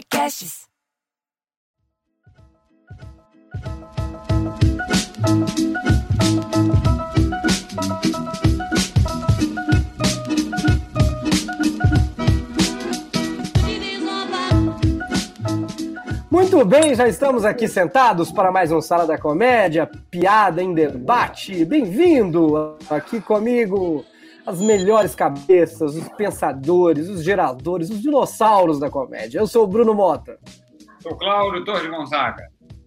Podcasts. Muito bem, já estamos aqui sentados para mais um Sala da Comédia, piada em debate. Bem-vindo aqui comigo, as melhores cabeças, os pensadores, os geradores, os dinossauros da comédia. Eu sou o Bruno Mota. Sou Cláudio Torres Gonzaga.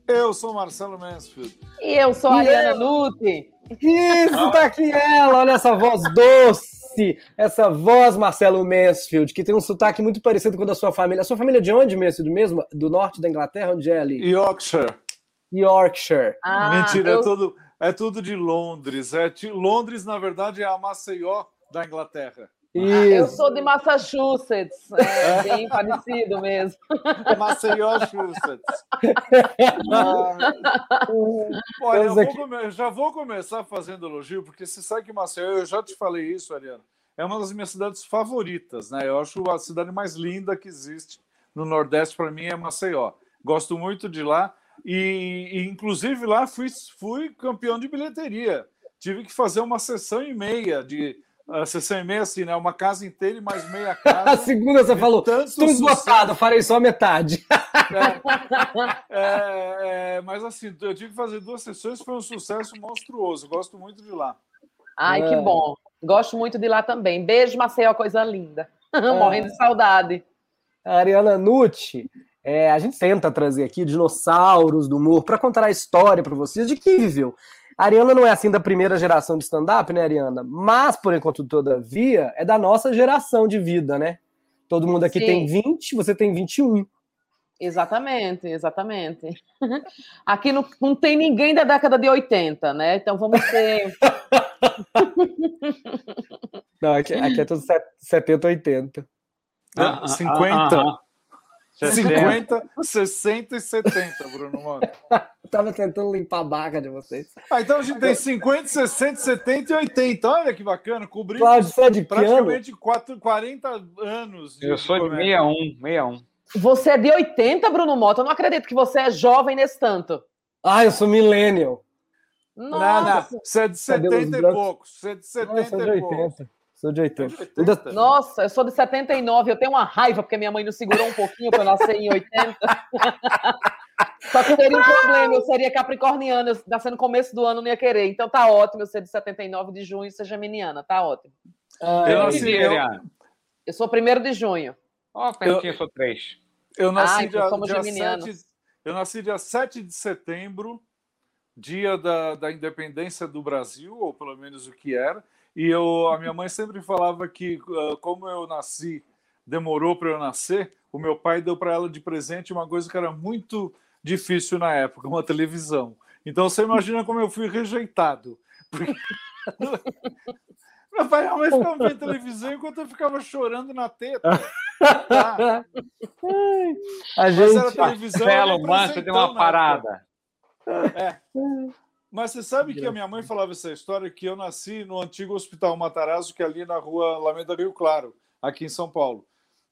Eu sou Marcelo Mansfield. E eu sou a Ariana Nutti. Isso, tá aqui ela, olha essa voz doce, essa voz Marcelo Mansfield, que tem um sotaque muito parecido com o da sua família. A sua família é de onde, Mansfield, mesmo? Do norte da Inglaterra? Onde é ali? Yorkshire. Yorkshire. Ah, Mentira, eu- é, tudo, é tudo de Londres. É Londres, na verdade, é a Maceió da Inglaterra. Eu Isso. sou de Massachusetts. É bem parecido mesmo. Maceió, Massachusetts. Ah, olha, eu vou já vou começar fazendo elogio, porque você sabe que Maceió, eu já te falei isso, Ariana, é uma das minhas cidades favoritas, né? Eu acho a cidade mais linda que existe no Nordeste, para mim, é Maceió. Gosto muito de lá e, e, inclusive, lá fui, fui campeão de bilheteria. Tive que fazer uma sessão e meia de. A sessão e meia, assim, né? Uma casa inteira e mais meia A casa. segunda você falou, estou esgotado, farei só a metade. É, é, é, mas assim, eu tive que fazer duas sessões, foi um sucesso monstruoso. Gosto muito de lá. Ai, que É. bom. Gosto muito de lá também. Beijo, Maceió, coisa linda. Morrendo de saudade. A Ariana Nucci, é, a gente tenta trazer aqui dinossauros do humor para contar a história para vocês de que viveu. A Ariana não é assim da primeira geração de stand-up, né, Ariana? Mas, por enquanto, todavia, é da nossa geração de vida, né? Todo mundo aqui Sim. tem 20, você tem 21. Exatamente, exatamente. Aqui não, não tem ninguém da década de 80, né? Então vamos ter. Não, aqui, aqui é tudo set- 70, 80. Ah, ah, 50. ah, ah. 50, 60 e 70, Bruno Mano. Eu tava tentando limpar a barca de vocês. Ah, então a gente tem 50, 60, 70 e 80. Olha que bacana, cobrimos Cláudio, você é de praticamente quatro, 40 anos. Eu sou de comédia. 61, 61. Você é de 80, Bruno Mota? Eu não acredito que você é jovem nesse tanto. Ah, eu sou millennial. Nossa, não, você é de Cabelos 70 e poucos. Você é de Não, eu 70 sou de e poucos. 80. Sou de 80. Você é de Ainda- 80? Nossa, eu sou de 79, eu tenho uma raiva porque minha mãe não segurou um pouquinho para eu nascer em 80. Só que teria um problema, eu seria capricorniana, eu nascer no começo do ano não ia querer. Então tá ótimo eu ser de 79 de junho e ser geminiana, tá ótimo. Ah, Eu é. nasci- Ariana? Eu sou primeiro de junho. Ó, pertinho, eu sou 3. Eu nasci dia, dia geminianos. 7, eu nasci dia 7 de setembro, dia da, da independência do Brasil, ou pelo menos o que era. E eu, a minha mãe sempre falava que, ah, como eu nasci, demorou para eu nascer, o meu pai deu para ela de presente uma coisa que era muito difícil na época, uma televisão. Então você imagina como eu fui rejeitado. Porque... Meu pai e mãe ficavam vendo televisão enquanto eu ficava chorando na teta. A Mas era gente. televisão. era Marcelo um Manso deu uma parada. época. Mas você sabe que a minha mãe falava essa história que eu nasci no antigo Hospital Matarazzo, que é ali na rua Alameda Rio Claro, aqui em São Paulo.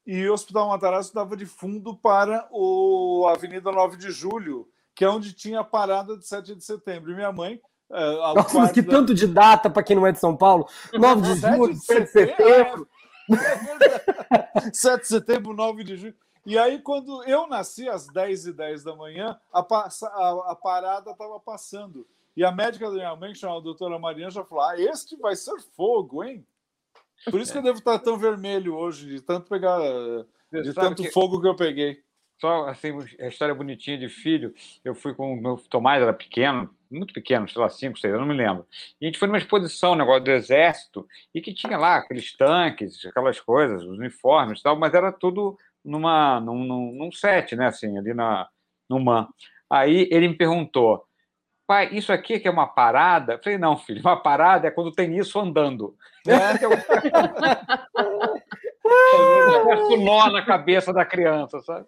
E o Hospital Matarazzo dava de fundo para o a Avenida 9 de Julho, que é onde tinha a parada de 7 de setembro. E minha mãe. eh, Nossa, mas que da- tanto de data para quem não é de São Paulo. 9 de 7 julho, de 7 de setembro. É verdade. 7 de setembro, 9 de julho. E aí, quando eu nasci às 10 e 10 da manhã, a, passa- a- a parada estava passando. E a médica da minha mãe, que chamava a doutora Mariana, já falou: Ah, este vai ser fogo, hein? Por isso que eu devo estar tão vermelho hoje, de tanto pegar, Você de tanto que- fogo que eu peguei. Só assim, a história bonitinha de filho. Eu fui com o meu Tomás, era pequeno, muito pequeno, sei lá, 5, 6, eu não me lembro. E a gente foi numa exposição, um negócio do exército, e que tinha lá aqueles tanques, aquelas coisas, os uniformes e tal, mas era tudo numa, num, num, num set, né, assim, ali na, no MAN. Aí ele me perguntou, pai, isso aqui que é uma parada? Eu falei, não, filho, uma parada é quando tem isso andando. É, Parece um nó na cabeça da criança, sabe?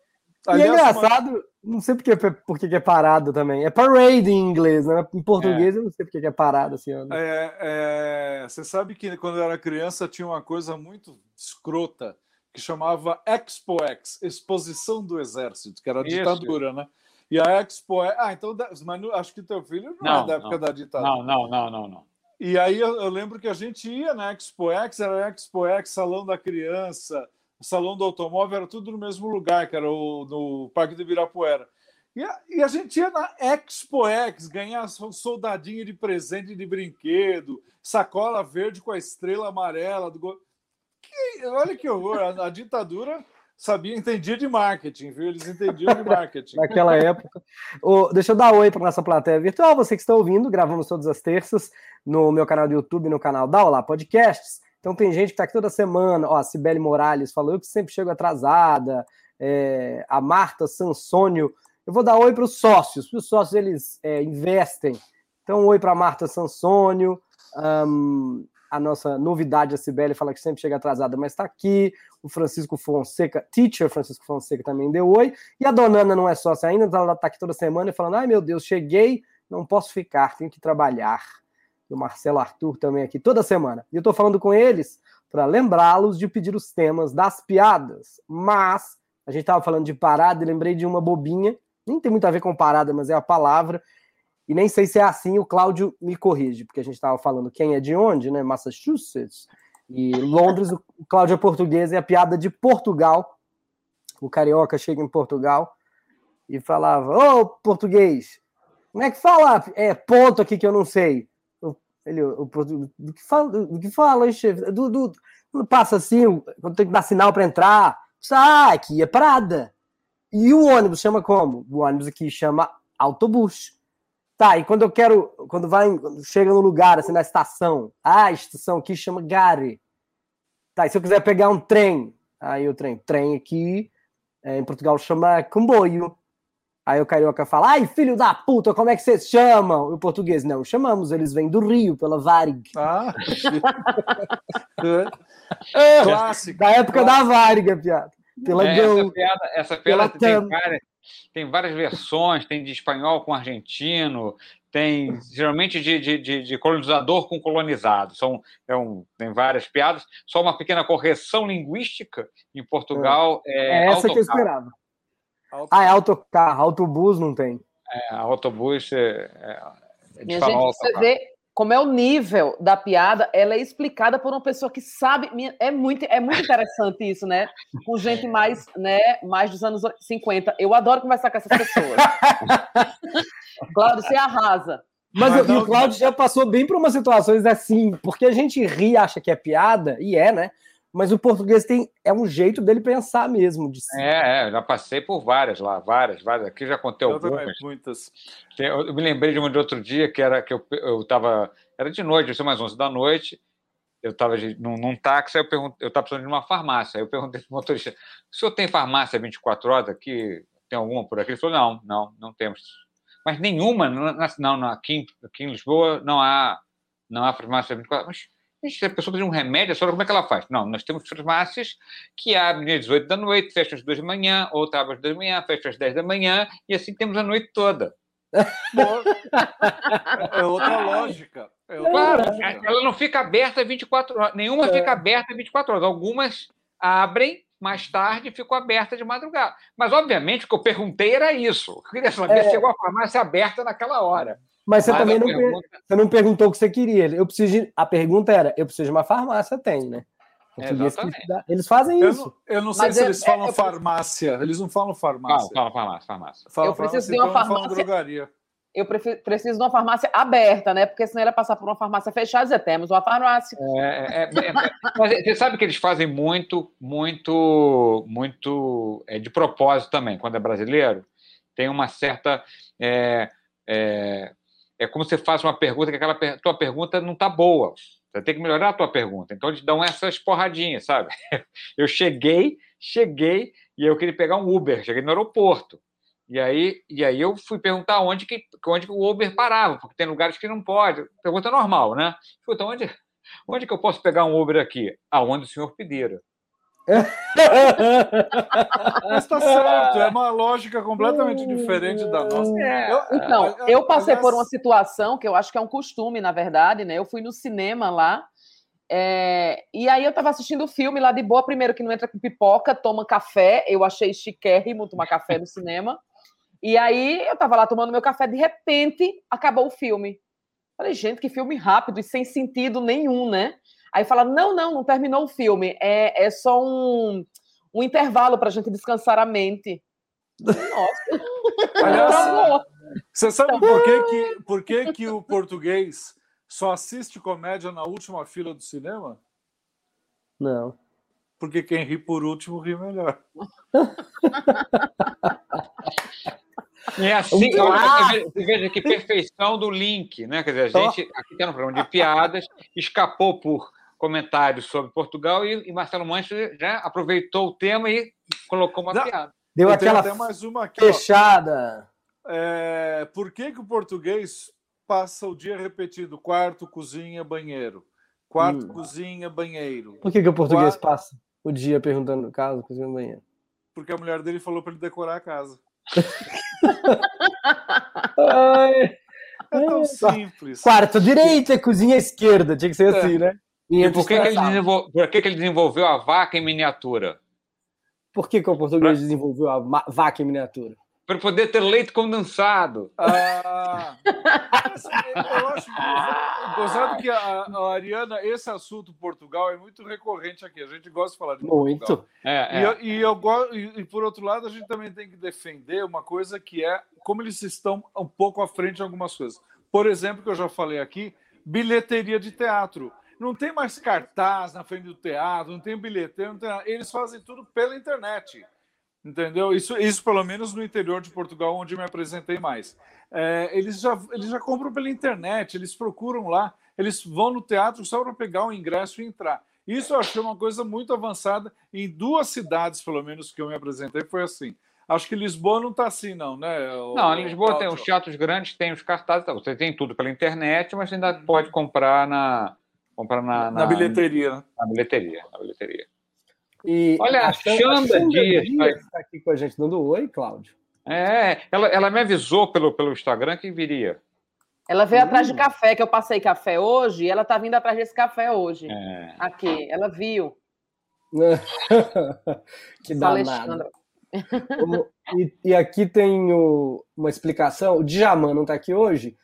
E é engraçado, não sei porque, porque que é parado também. É parade em inglês, né? Em português eu não sei porque que é parado assim. É, é, você sabe que quando eu era criança tinha uma coisa muito escrota, que chamava Expo X, Exposição do Exército, que era a ditadura, né? E a Expo Ah, então, mas acho que teu filho não, é não é da época não, da ditadura. Não, não, não, não, não. E aí eu, eu, lembro que a gente ia na Expo X, era Expo X, Salão da Criança, Salão do Automóvel, era tudo no mesmo lugar, que era o, no Parque do Ibirapuera. E a, e a gente ia na Expo X ganhar soldadinho de presente de brinquedo, sacola verde com a estrela amarela. Do... Que, olha que horror, a, a ditadura sabia, entendia de marketing, viu? Eles entendiam de marketing. Naquela época. Oh, deixa eu dar oi para nossa plateia virtual, você que está ouvindo, gravamos todas as terças no meu canal do YouTube, no canal da Olá Podcasts. Então tem gente que está aqui toda semana, ó, a Cibele Morales falou, eu que sempre chego atrasada, é, a Marta Sansônio, eu vou dar oi para os sócios, os sócios eles é, investem. Então, oi para Marta Sansônio, um, a nossa novidade, a Cibele, fala que sempre chega atrasada, mas está aqui. O Francisco Fonseca, teacher Francisco Fonseca também deu oi. E a dona Ana não é sócia ainda, então ela está aqui toda semana e falando: ai meu Deus, cheguei, não posso ficar, tenho que trabalhar. E o Marcelo Arthur também aqui toda semana. E eu estou falando com eles para lembrá-los de pedir os temas das piadas. Mas a gente estava falando de parada e lembrei de uma bobinha, nem tem muito a ver com parada, mas é a palavra e nem sei se é assim, o Cláudio me corrige, porque a gente estava falando quem é de onde, né? Massachusetts. E Londres, o Cláudio é português, e a piada de Portugal. O carioca chega em Portugal e falava: Ô, oh, português, como é que fala? É ponto aqui que eu não sei. Ele, o, do que fala, do que fala, chefe? Do, do, passa assim, quando tem que dar sinal para entrar, ah, aqui é parada. E o ônibus chama como? O ônibus aqui chama autobus. Tá, e quando eu quero, quando vai, quando chega no lugar, assim, na estação, ah, a estação aqui chama Gare. Tá, e se eu quiser pegar um trem, aí o trem, trem aqui, é, em Portugal chama comboio. Aí o carioca fala, ai, filho da puta, como é que vocês chamam? E o português, não, chamamos, eles vêm do Rio, pela Varig. Ah, é, clássico. Da época clássico. da Varig, a piada. Pela é, essa piada, essa piada tem, várias, tem várias versões, tem de espanhol com argentino, tem geralmente de, de, de, de colonizador com colonizado. São, é um, tem várias piadas. Só uma pequena correção linguística em Portugal. É, é, é essa autocarro. que eu esperava. Ah, é autocarro, autobus não tem. É, autobus é, é, é de gente, você vê como é o nível da piada, ela é explicada por uma pessoa que sabe. É muito, é muito interessante isso, né? Com gente mais, né, mais dos anos 50. Eu adoro conversar com essas pessoas. Cláudio, você arrasa. Mas, Mas não, o Cláudio já passou bem por umas situações assim, porque a gente ri, acha que é piada, e é, né? Mas o português tem é um jeito dele pensar mesmo. De si. É, é, já passei por várias lá, várias, várias. Aqui já contei eu algumas. Muitas. Eu me lembrei de uma de outro dia que era que eu estava. Era de noite, eu sei mais 11 da noite. Eu estava num, num táxi, eu eu estava precisando de uma farmácia. Aí eu perguntei para o motorista: o senhor tem farmácia 24 horas aqui? Tem alguma por aqui? Ele falou: não, não, não temos. Mas nenhuma, não, não aqui, aqui em Lisboa não há, não há farmácia 24 horas. Mas se a pessoa precisa de um remédio, a senhora, como é que ela faz? Não, nós temos farmácias que abrem às 18 da noite, fecham às 2 da manhã, outra abre às 2 da manhã, fecha às 10 da manhã, e assim temos a noite toda. é outra lógica. É outra claro, lógica. ela não fica aberta 24 horas. Nenhuma é. fica aberta 24 horas. Algumas abrem mais tarde e ficam abertas de madrugada. Mas, obviamente, o que eu perguntei era isso. Eu queria saber é. se chegou a farmácia aberta naquela hora. Mas você Mas também não, pergunta... você não perguntou o que você queria. Eu preciso de... A pergunta era: eu preciso de uma farmácia, tem, né? É, eles fazem eu isso. Não, eu não, sei Mas se é, eles falam é, farmácia. Eles não falam farmácia. Fala, farmácia, farmácia. Fala, eu preciso de uma então farmácia. drogaria. Eu preciso de uma farmácia aberta, né? Porque senão ele ia passar por uma farmácia fechada e dizer, temos uma farmácia. É, é, é, mas você sabe que eles fazem muito, muito, muito de propósito também, quando é brasileiro. Tem uma certa é como você faz uma pergunta que aquela tua pergunta não está boa. Você tem que melhorar a tua pergunta. Então, eles dão essas porradinhas, sabe? Eu cheguei, cheguei, e eu queria pegar um Uber. Cheguei no aeroporto. E aí, e aí eu fui perguntar onde que, onde que o Uber parava, porque tem lugares que não pode. Pergunta normal, né? Então, onde, onde que eu posso pegar um Uber aqui? Aonde o senhor pedir. Mas tá certo, é uma lógica completamente diferente da nossa. É. Eu, então, eu passei por uma situação que eu acho que é um costume, na verdade, né? Eu fui no cinema lá, É, e aí eu tava assistindo o filme lá de boa, primeiro que não entra com pipoca, toma café, eu achei chiquérrimo tomar café no cinema. E aí eu tava lá tomando meu café, de repente acabou o filme. Falei, gente, que filme rápido e sem sentido nenhum, né? Aí fala, não, não, não terminou o filme, é, é só um, um intervalo pra gente descansar a mente. Nossa. Aliás, você sabe por que, que, por que, que o português só assiste comédia na última fila do cinema? Não. Porque quem ri por último ri melhor. É assim, olha, você veja que perfeição do link, né? Quer dizer, a gente aqui tem um programa de piadas, escapou por comentários sobre Portugal e, e Marcelo Mancho já aproveitou o tema e colocou uma Não. piada. Deu Eu aquela tenho até mais uma aqui. fechada. É, por que, que o português passa o dia repetido? Quarto, cozinha, banheiro. Quarto, Hum. cozinha, banheiro. Por que, que o português Quatro. passa o dia perguntando casa, cozinha, banheiro? Porque a mulher dele falou para ele decorar a casa. Ai, É tão É. simples. quarto direita, cozinha esquerda. Tinha que ser assim, né? E por que, que ele desenvol- por que que ele desenvolveu a vaca em miniatura? Por que, que o português desenvolveu a ma- vaca em miniatura? Para poder ter leite condensado. Ah, eu acho gozado que a, a Ariana, esse assunto Portugal é muito recorrente aqui. A gente gosta de falar de Portugal. Muito. É, E, é. eu, e, eu go- e, e, por outro lado, a gente também tem que defender uma coisa que é como eles estão um pouco à frente em algumas coisas. Por exemplo, que eu já falei aqui, bilheteria de teatro. Não tem mais cartaz na frente do teatro, não tem bilheteiro, não tem nada. Eles fazem tudo pela internet. Entendeu? Isso, isso pelo menos no interior de Portugal, onde eu me apresentei mais. É, eles, já, eles já compram pela internet, eles procuram lá, eles vão no teatro só para pegar o ingresso e entrar. Isso eu achei uma coisa muito avançada. Em duas cidades, pelo menos, que eu me apresentei, foi assim. Acho que Lisboa não está assim, não, né? o- Não, Lisboa tem os teatros grandes, tem os cartazes, tá, você tem tudo pela internet, mas ainda pode comprar na comprar na, Na bilheteria, né? Na bilheteria, na bilheteria. E Olha, a Xanda Dias tá- está aqui com a gente dando oi, Cláudio. É, ela, ela me avisou pelo, pelo Instagram que viria. Ela veio Hum. atrás de café, que eu passei café hoje, e ela tá vindo atrás desse café hoje. É. Aqui, ela viu. que. O- E, e aqui tem o- uma explicação. O Djaman não está aqui hoje,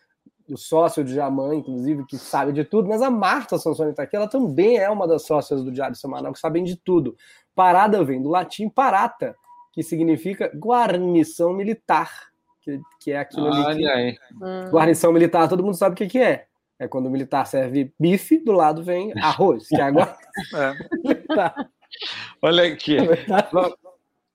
o sócio do Djaman, inclusive, que sabe de tudo, mas a Marta Sansoni está aqui, ela também é uma das sócias do Diário Semanal, que sabem de tudo. Parada vem do latim parata, que significa guarnição militar, que, que é aquilo ali que Olha aí. Hum. Guarnição militar, todo mundo sabe o que, que é. É quando o militar serve bife, do lado vem arroz, que é a guarnição É. militar. Olha aqui.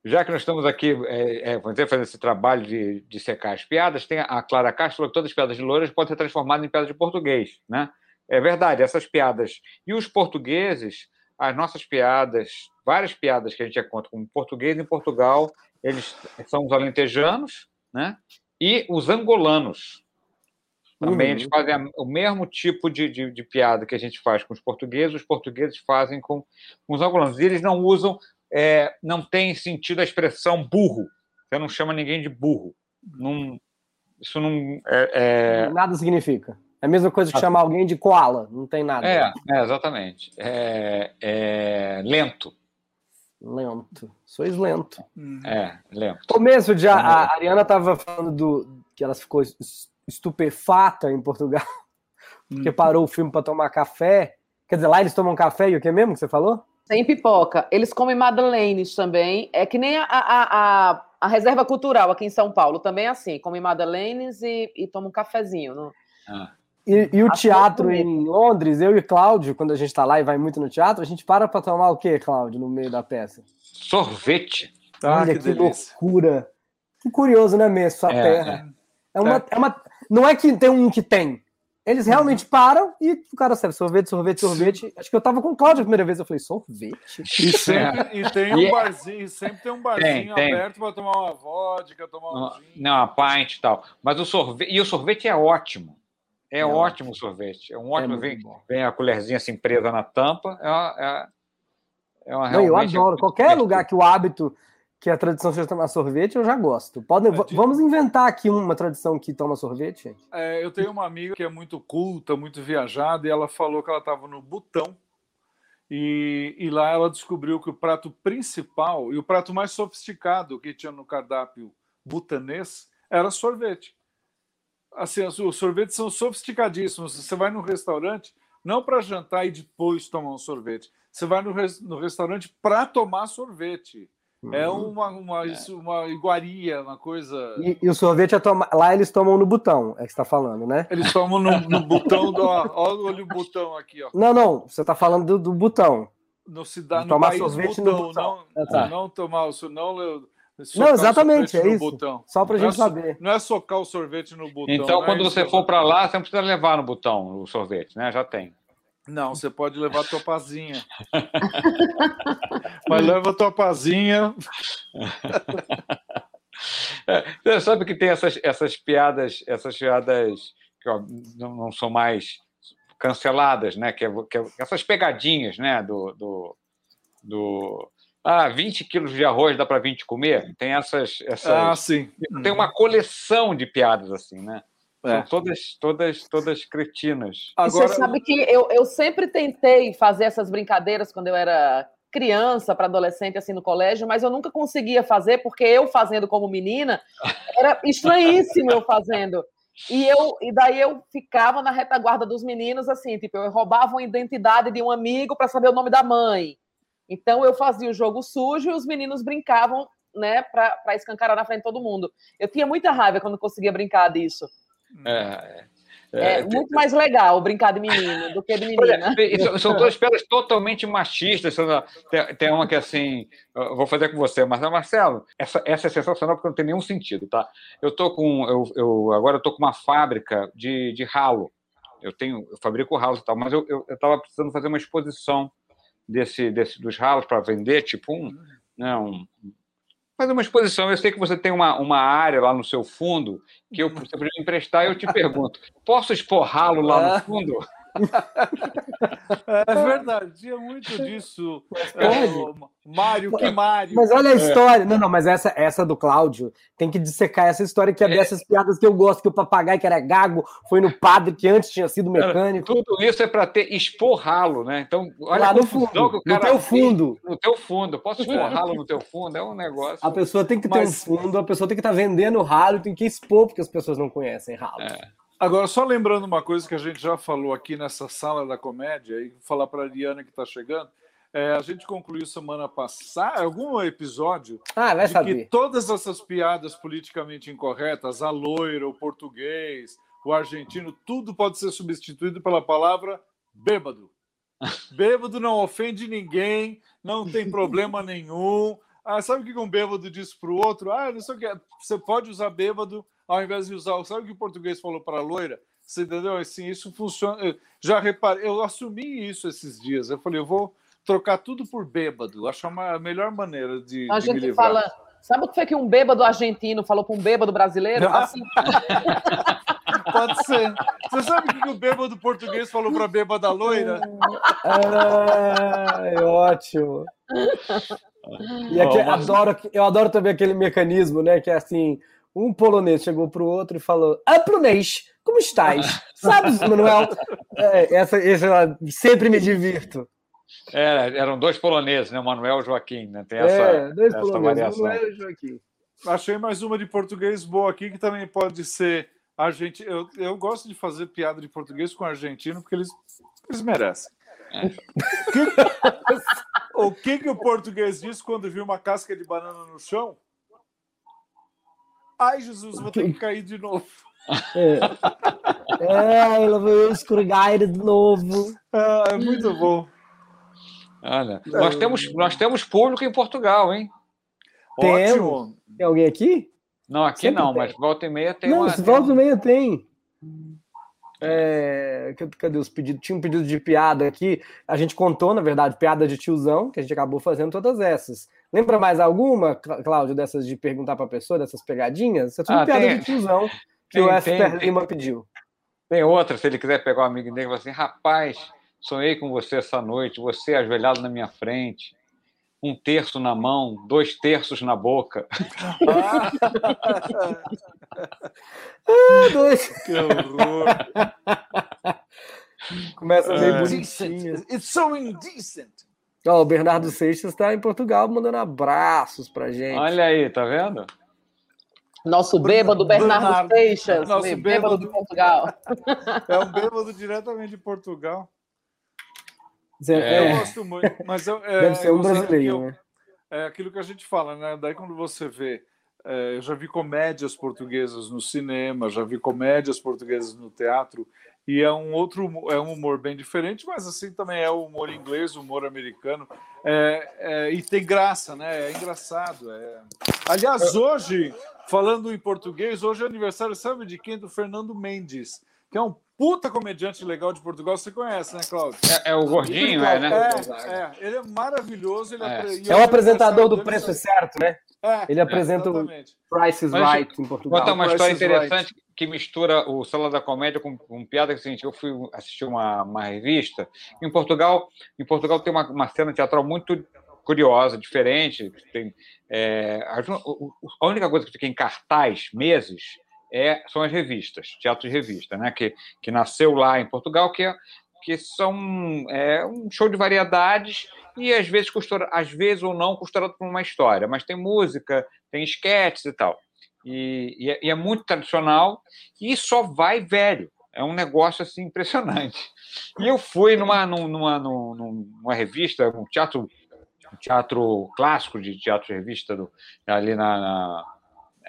Já que nós estamos aqui é, é, fazendo esse trabalho de, de secar as piadas, tem a Clara Castro falou que todas as piadas de louras podem ser transformadas em piadas de português. Né? É verdade, essas piadas. E os portugueses, as nossas piadas, várias piadas que a gente conta como português em Portugal, eles são os alentejanos né? e os angolanos. Também Uhum. eles fazem a- o mesmo tipo de, de, de piada que a gente faz com os portugueses, os portugueses fazem com, com os angolanos. E eles não usam é, não tem sentido a expressão burro. Você não chama ninguém de burro. Não, isso não. É, Nada significa. É a mesma coisa que chamar alguém de koala, não tem nada. é, é, exatamente. É, é lento. Lento. Sois lento. É, lento. Começo de. A, a Ariana estava falando do, que ela ficou es- estupefata em Portugal, porque parou o filme para tomar café. Quer dizer, lá eles tomam café e o que mesmo que você falou? Sem pipoca. Eles comem madeleines também. É que nem a, a, a, a reserva cultural aqui em São Paulo. Também é assim. Comem madeleines e, e tomam um cafezinho. Não? Ah, E, e o Acho teatro em Londres, eu e Cláudio, quando a gente está lá e vai muito no teatro, a gente para para tomar o quê, Cláudio, no meio da peça? sorvete. Ah, Olha que que, loucura. Que curioso, né, mesmo? Sua É, terra. É. uma, é. uma. Não é que tem um que tem. Eles realmente param e o cara serve sorvete, sorvete, sorvete. Acho que eu tava com o Cláudio a primeira vez. Eu falei, sorvete? E, sempre, e tem um E- barzinho, sempre tem um barzinho Tem, tem. aberto para tomar uma vodka, tomar um Não, não, a pint e tal. Mas o sorvete. E o sorvete é ótimo. É, É ótimo o sorvete. É um É ótimo. muito vem, vem a colherzinha assim presa na tampa. É uma, é, é uma Não, eu adoro. Qualquer lugar que o hábito, que a tradição seja tomar sorvete, eu já gosto. Podem, É, Vamos inventar aqui uma tradição que toma sorvete, gente? É, eu tenho uma amiga que é muito culta, muito viajada, e ela falou que ela estava no Butão, E, e, lá ela descobriu que o prato principal e o prato mais sofisticado que tinha no cardápio butanês era sorvete. Assim, os sorvetes são sofisticadíssimos. Você vai num restaurante não para jantar e depois tomar um sorvete. Você vai no, res, no restaurante para tomar sorvete. É uhum. uma, uma, é. uma iguaria, uma coisa. E, e o sorvete é toma... lá eles tomam no botão, é que você está falando, né? Eles tomam no, no botão do. Ó, olha o botão aqui, ó. Não, não, você está falando do, do botão. No, cidade, no tomar sorvete botão, no botão. Não, ah, tá. não tomar o não, não, exatamente, é isso. Botão. Só para a gente não é, saber. Não é socar o sorvete no botão. Então, é quando você for para lá, você não precisa levar no botão o sorvete, né? Já tem. Não, você pode levar a tua pazinha. Mas leva a tua pazinha. É, você sabe que tem essas, essas piadas, essas piadas que ó, não, não, são mais canceladas, né? Que, é, que é, essas pegadinhas, né? Do, do, do ah, 20 quilos de arroz dá para 20 comer? Tem essas, essas. Ah, sim. Tem uma coleção de piadas assim, né? É. São todas, todas, todas cretinas. Agora... Você sabe que eu, eu sempre tentei fazer essas brincadeiras quando eu era criança para adolescente assim no colégio, mas eu nunca conseguia fazer porque eu fazendo como menina era estranhíssimo eu fazendo. E eu e daí eu ficava na retaguarda dos meninos assim, tipo, eu roubava uma identidade de um amigo para saber o nome da mãe. Então eu fazia o jogo sujo e os meninos brincavam, né, para escancarar na frente de todo mundo. Eu tinha muita raiva quando conseguia brincar disso. É, é, é muito mais legal brincar de menino do que de menina. São duas pedras totalmente machistas. Tem, tem uma que assim, vou fazer com você, mas Marcelo, essa, essa é sensacional porque não tem nenhum sentido, tá? Eu tô com, eu, eu agora eu tô com uma fábrica de, de ralo. Eu tenho, eu fabrico ralos e tal, mas eu estava precisando fazer uma exposição desse, desse dos ralos para vender, tipo um, né, um fazer uma exposição. Eu sei que você tem uma, uma área lá no seu fundo que eu, você poderia emprestar e eu te pergunto: posso esporrá-lo lá no ah. fundo? É verdade, tinha muito disso. É, Mário, que Mário. Mas olha a é. história. É. Não, não, mas essa, essa do Cláudio tem que dissecar essa história que é, é, dessas piadas que eu gosto, que o papagaio que era gago foi no padre que antes tinha sido mecânico. Tudo isso é para ter esporrá-lo, né? Então, olha lá no fundo, no teu fundo. no teu fundo. Posso esporrá-lo no teu fundo? É um negócio. A pessoa tem que ter mas... um fundo, a pessoa tem que estar tá vendendo ralo, tem que expor, porque as pessoas não conhecem ralo. É. Agora, só lembrando uma coisa que a gente já falou aqui nessa sala da comédia, e falar para a Ariana que está chegando. É, a gente concluiu semana passada algum episódio ah, vai de saber. que todas essas piadas politicamente incorretas, a loira, o português, o argentino, tudo pode ser substituído pela palavra bêbado. Bêbado não ofende ninguém, não tem problema nenhum. Ah, sabe o que um bêbado diz para o outro? Ah, não sei o que. Você pode usar bêbado ao invés de usar. Sabe o que o português falou para a loira? Você entendeu? Assim, isso funciona. Eu já reparei, eu assumi isso esses dias. Eu falei, eu vou trocar tudo por bêbado. Acho a melhor maneira de. A de gente fala. Sabe o que foi que um bêbado argentino falou para um bêbado brasileiro? Assim... Pode ser. Você sabe o que o bêbado português falou para a bêbada loira? É, ótimo. E aqui, adoro, eu adoro também aquele mecanismo, né? Que é assim: um polonês chegou para o outro e falou: Ah, polonês, como estás? Sabes, Manuel? É, essa, essa sempre me divirto. É, eram dois poloneses, né? Manuel e Joaquim, né? Tem essa, é, dois essa poloneses, Manuel e Joaquim. Achei mais uma de português boa aqui, que também pode ser argentino. Eu, eu gosto de fazer piada de português com argentino, porque eles, eles merecem. É. o que, que o português disse quando viu uma casca de banana no chão? Ai, Jesus, vou ter que cair de novo. É, é ela vai escorregar de novo. É, é muito bom. Olha, nós temos, nós temos público em Portugal, hein? Ótimo. Tem alguém aqui? Não, aqui Sempre não, tem. mas volta e meia tem não, uma. Volta e meia tem. É, cadê os pedidos? Tinha um pedido de piada aqui. A gente contou, na verdade, piada de tiozão, que a gente acabou fazendo todas essas. Lembra mais alguma, Cláudio, dessas de perguntar para a pessoa, dessas pegadinhas? Isso é tudo ah, piada tem, de tiozão que tem, o F. Lima pediu. Tem outra, se ele quiser pegar um amigo dele e falar assim: rapaz, sonhei com você essa noite, você ajoelhado na minha frente, um terço na mão, dois terços na boca. ah, dois. Que horror! Começa meio É. bonitinho. It's so indecent. Ó, o Bernardo Seixas está em Portugal mandando abraços pra gente. Olha aí, tá vendo? Nosso bêbado Bernardo, Bernardo. Seixas, Nosso bêbado, bêbado. de Portugal. É um bêbado diretamente de Portugal. É. Eu gosto muito. Mas eu, é, deve ser um brasileiro, eu- né? É aquilo que a gente fala, né? Daí quando você vê, é, eu já vi comédias portuguesas no cinema, já vi comédias portuguesas no teatro, e é um outro, é um humor bem diferente, mas assim também é o humor inglês, o humor americano, é, é, e tem graça, né? É engraçado. é. Aliás, hoje, falando em português, hoje é aniversário, sabe de quem? Do Fernando Mendes, que é um puta comediante legal de Portugal. Você conhece, né, Cláudio? É, é o gordinho, é, né? É, é, ele é maravilhoso. Ele É. e É o apresentador do Preço Certo, né? É, Ele apresenta o. Price is Right em Vou Portugal. contar uma Price história is interessante que mistura o Sala da Comédia com, com piada, que é o seguinte, eu fui assistir uma, uma revista, em Portugal, em Portugal tem uma, uma cena teatral muito curiosa, diferente, tem, é, a, única coisa que fica em cartaz meses é, são as revistas, teatro de revista, né, que, que nasceu lá em Portugal, que, é, que são é, um show de variedades e às vezes costura, às vezes ou não costurado por uma história, mas tem música, tem esquetes e tal. E, e é, e é muito tradicional e só vai velho. É um negócio assim impressionante. E eu fui numa, numa, numa, numa revista, um teatro, um teatro clássico de teatro de revista do, ali na, na-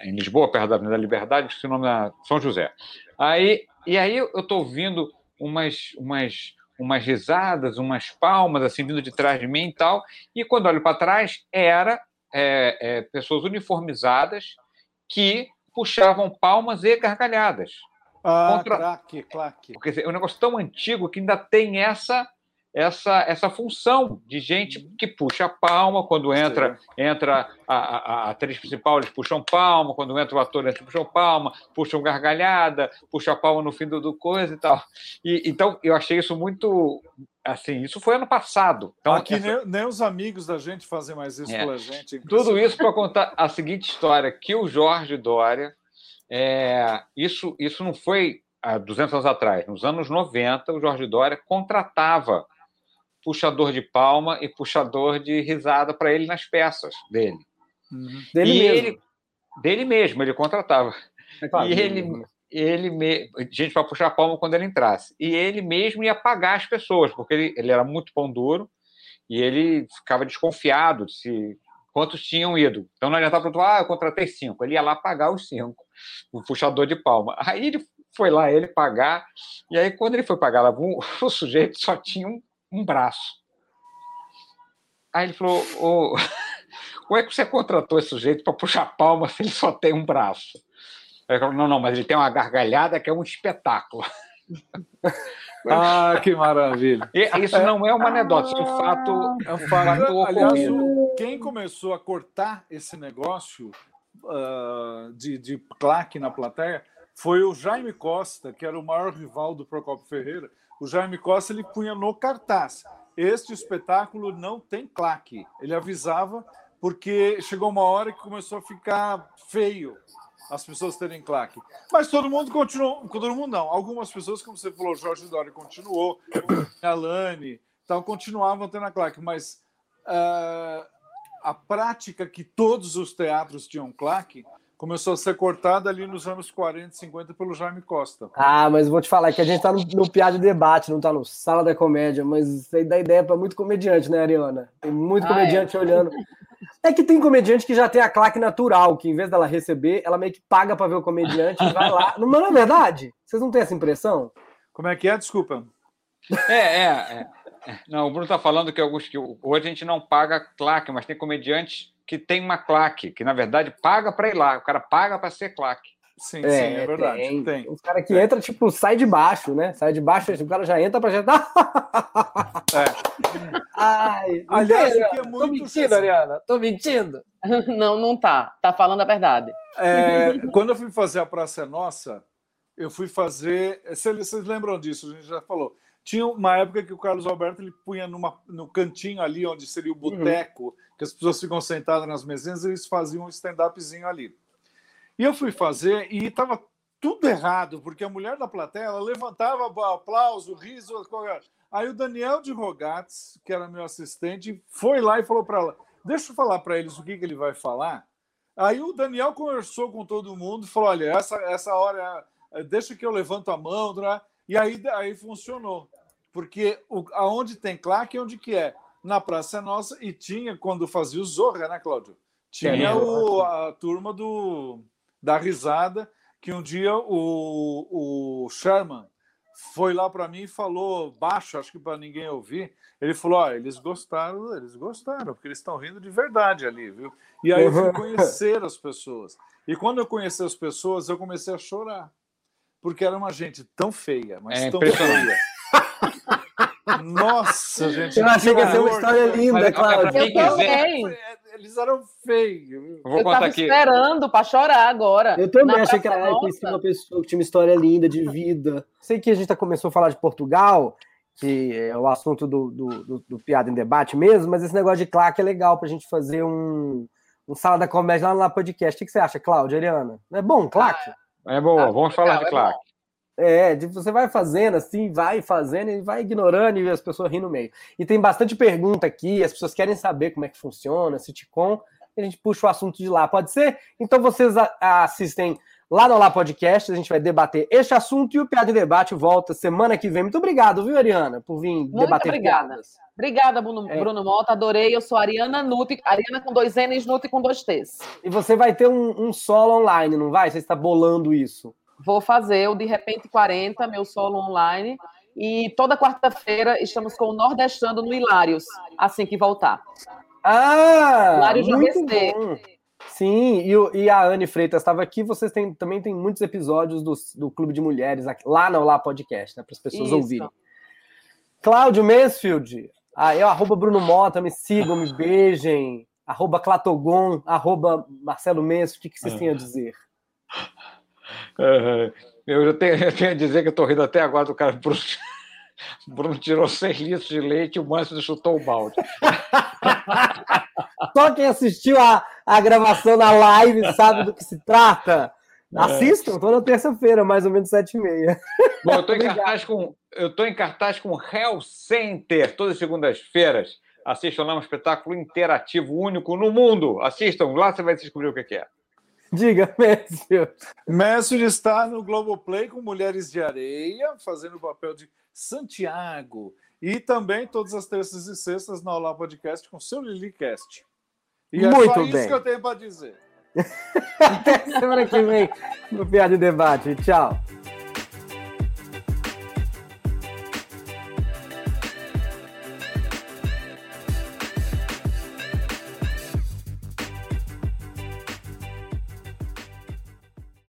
em Lisboa, perto da Avenida Liberdade, que se nome é São José. Aí, e aí eu estou ouvindo umas, umas, umas risadas, umas palmas assim vindo de trás de mim e tal. E quando olho para trás, era é, é, pessoas uniformizadas que puxavam palmas e gargalhadas. Ah, Contra- claque, claque. Porque assim, é um negócio tão antigo que ainda tem essa essa essa função de gente que puxa a palma quando entra entra a, a, a atriz principal eles puxam palma quando entra o ator eles puxam palma puxam gargalhada puxam a palma no fim do, do coisa e tal e, então eu achei isso muito assim isso foi ano passado então Aqui essa- nem, nem os amigos da gente fazem mais isso É. pela gente. tudo isso para contar a seguinte história: que o Jorge Dória, é, isso, isso não foi há 200 anos atrás, nos anos 90, o Jorge Dória contratava puxador de palma e puxador de risada para ele nas peças dele. Uhum. Dele e mesmo. ele dele mesmo, ele contratava. É claro, e ele- mesmo. Ele me... gente para puxar palma quando ele entrasse. E ele mesmo ia pagar as pessoas, porque ele, ele era muito pão duro e ele ficava desconfiado de se quantos tinham ido. Então não adiantava falar, ah, eu contratei cinco. Ele ia lá pagar os cinco, o puxador de palma. Aí ele foi lá, ele pagar, e aí quando ele foi pagar lá, o, sujeito só tinha um, um braço. Aí ele falou, ô, como é que você contratou esse sujeito para puxar palma se ele só tem um braço? Aí não, não, mas ele tem uma gargalhada que é um espetáculo. Ah, que maravilha. Isso não é uma anedota, isso é um fato. É um fato. Aliás, ocorrido. quem começou a cortar esse negócio ah, de, de claque na plateia foi o Jaime Costa, que era o maior rival do Procopio Ferreira. O Jaime Costa ele punha no cartaz: este espetáculo não tem claque. Ele avisava porque chegou uma hora que começou a ficar feio as pessoas terem claque. Mas todo mundo continuou, todo mundo não. Algumas pessoas, como você falou, Jorge Dória continuou, a Lani, então continuavam tendo a claque, mas ah, a prática que todos os teatros tinham claque começou a ser cortada ali nos anos 40, 50 pelo Jaime Costa. Ah, mas vou te falar que a gente tá no, no piada de debate, não tá no sala da comédia, mas isso aí dá ideia para muito comediante, né, Ariana? Tem muito Ah, comediante olhando. É que tem comediante que já tem a claque natural, que em vez dela receber, ela meio que paga para ver o comediante e vai lá. Não, não é verdade? Vocês não têm essa impressão? Como é que é? Desculpa. É, é, é. Não, o Bruno está falando que alguns que hoje a gente não paga claque, mas tem comediantes que tem uma claque, que na verdade paga para ir lá. O cara paga para ser claque. Sim, sim, é verdade. Tem. Tem. Os caras que entram, tipo, sai de baixo, né? Sai de baixo, o cara já entra pra já. É. Ai, não Aliás, que é Tô muito mentindo, Ariana. Tô mentindo. Não, não tá. Tá falando a verdade. É, quando eu fui fazer a Praça é Nossa, eu fui fazer. Vocês vocês lembram disso? A gente já falou. Tinha uma época que o Carlos Alberto ele punha numa, no cantinho ali, onde seria o boteco, que as pessoas ficam sentadas nas mesinhas, eles faziam um stand-upzinho ali. E eu fui fazer e estava tudo errado, porque a mulher da plateia ela levantava aplauso, riso. Aí o Daniel de Rogatz, que era meu assistente, foi lá e falou para ela: Deixa eu falar para eles o que, que ele vai falar. Aí o Daniel conversou com todo mundo falou: Olha, essa, essa hora, deixa que eu levanto a mão. Né? E aí, aí funcionou. Porque o, aonde tem claque, onde que é? Na Praça Nossa, e tinha, quando fazia o Zorra, né, Cláudio? Tinha o, a turma do, da risada, que um dia o, o Sherman foi lá para mim e falou baixo, acho que para ninguém ouvir. Ele falou: ó, eles gostaram, eles gostaram, porque eles estão rindo de verdade ali, viu? E aí eu fui conhecer as pessoas. E quando eu conheci as pessoas, eu comecei a chorar. Porque era uma gente tão feia, mas é tão feia. Nossa, gente. Eu achei que ia ser uma história linda, claro. Eu também. Eles eram feios. Eu, vou eu tava aqui. esperando para chorar agora. Eu também achei que era uma pessoa que tinha uma história linda de vida. Sei que a gente tá, começou a falar de Portugal, que é o assunto do, do, do, do Piada em Debate mesmo, mas esse negócio de claque é legal para a gente fazer um, um sala da comédia lá no podcast. O que você acha, Cláudia, Ariana? Não é bom, claque? É boa, ah, vamos falar de é É, você vai fazendo assim, vai fazendo e vai ignorando e as pessoas rindo no meio. E tem bastante pergunta aqui, as pessoas querem saber como é que funciona, sitcom, e a gente puxa o assunto de lá, pode ser? Então vocês assistem lá no Olá Podcast, a gente vai debater este assunto e o Piada em Debate volta semana que vem. Muito obrigado, viu, Ariana, por vir Muito debater obrigada. Piadas. Obrigada, Bruno, é. Bruno Mota, adorei. Eu sou Ariana Nuti, Ariana com dois N's, Nuti com dois T's. E você vai ter um, um solo online, não vai? Você está bolando isso. Vou fazer o De Repente 40, meu solo online. E toda quarta-feira estamos com o Nordestando no Hilários, assim que voltar. Ah! Hilários muito bom. Sim, e, e, a Anne Freitas estava aqui. Vocês têm, também tem muitos episódios do, do Clube de Mulheres aqui, lá no Lá Podcast, né, para as pessoas Isso. ouvirem. Cláudio Mansfield, ah, eu, arroba Bruno Mota, me sigam, me beijem. Arroba Clatogon, arroba Marcelo Mansfield, o que, que vocês têm a dizer? Uhum. Eu, tenho, eu tenho a dizer que eu estou rindo até agora do cara. Bruno, Bruno tirou 6 litros de leite e o Márcio chutou o balde. Só quem assistiu a, a gravação na live sabe do que se trata. É. Assistam, toda terça-feira, mais ou menos sete e meia. Bom, eu estou em cartaz com eu estou em cartaz com Hell Center todas as segundas-feiras. Assistam lá um espetáculo interativo único no mundo. Assistam, lá você vai descobrir o que é. Diga, Messi. Messi está no Globoplay com Mulheres de Areia, fazendo o papel de Santiago. E também todas as terças e sextas na Olá Podcast com seu LiliCast. E é Muito só bem. isso que eu tenho para dizer. Até semana que vem no Piada e Debate. Tchau.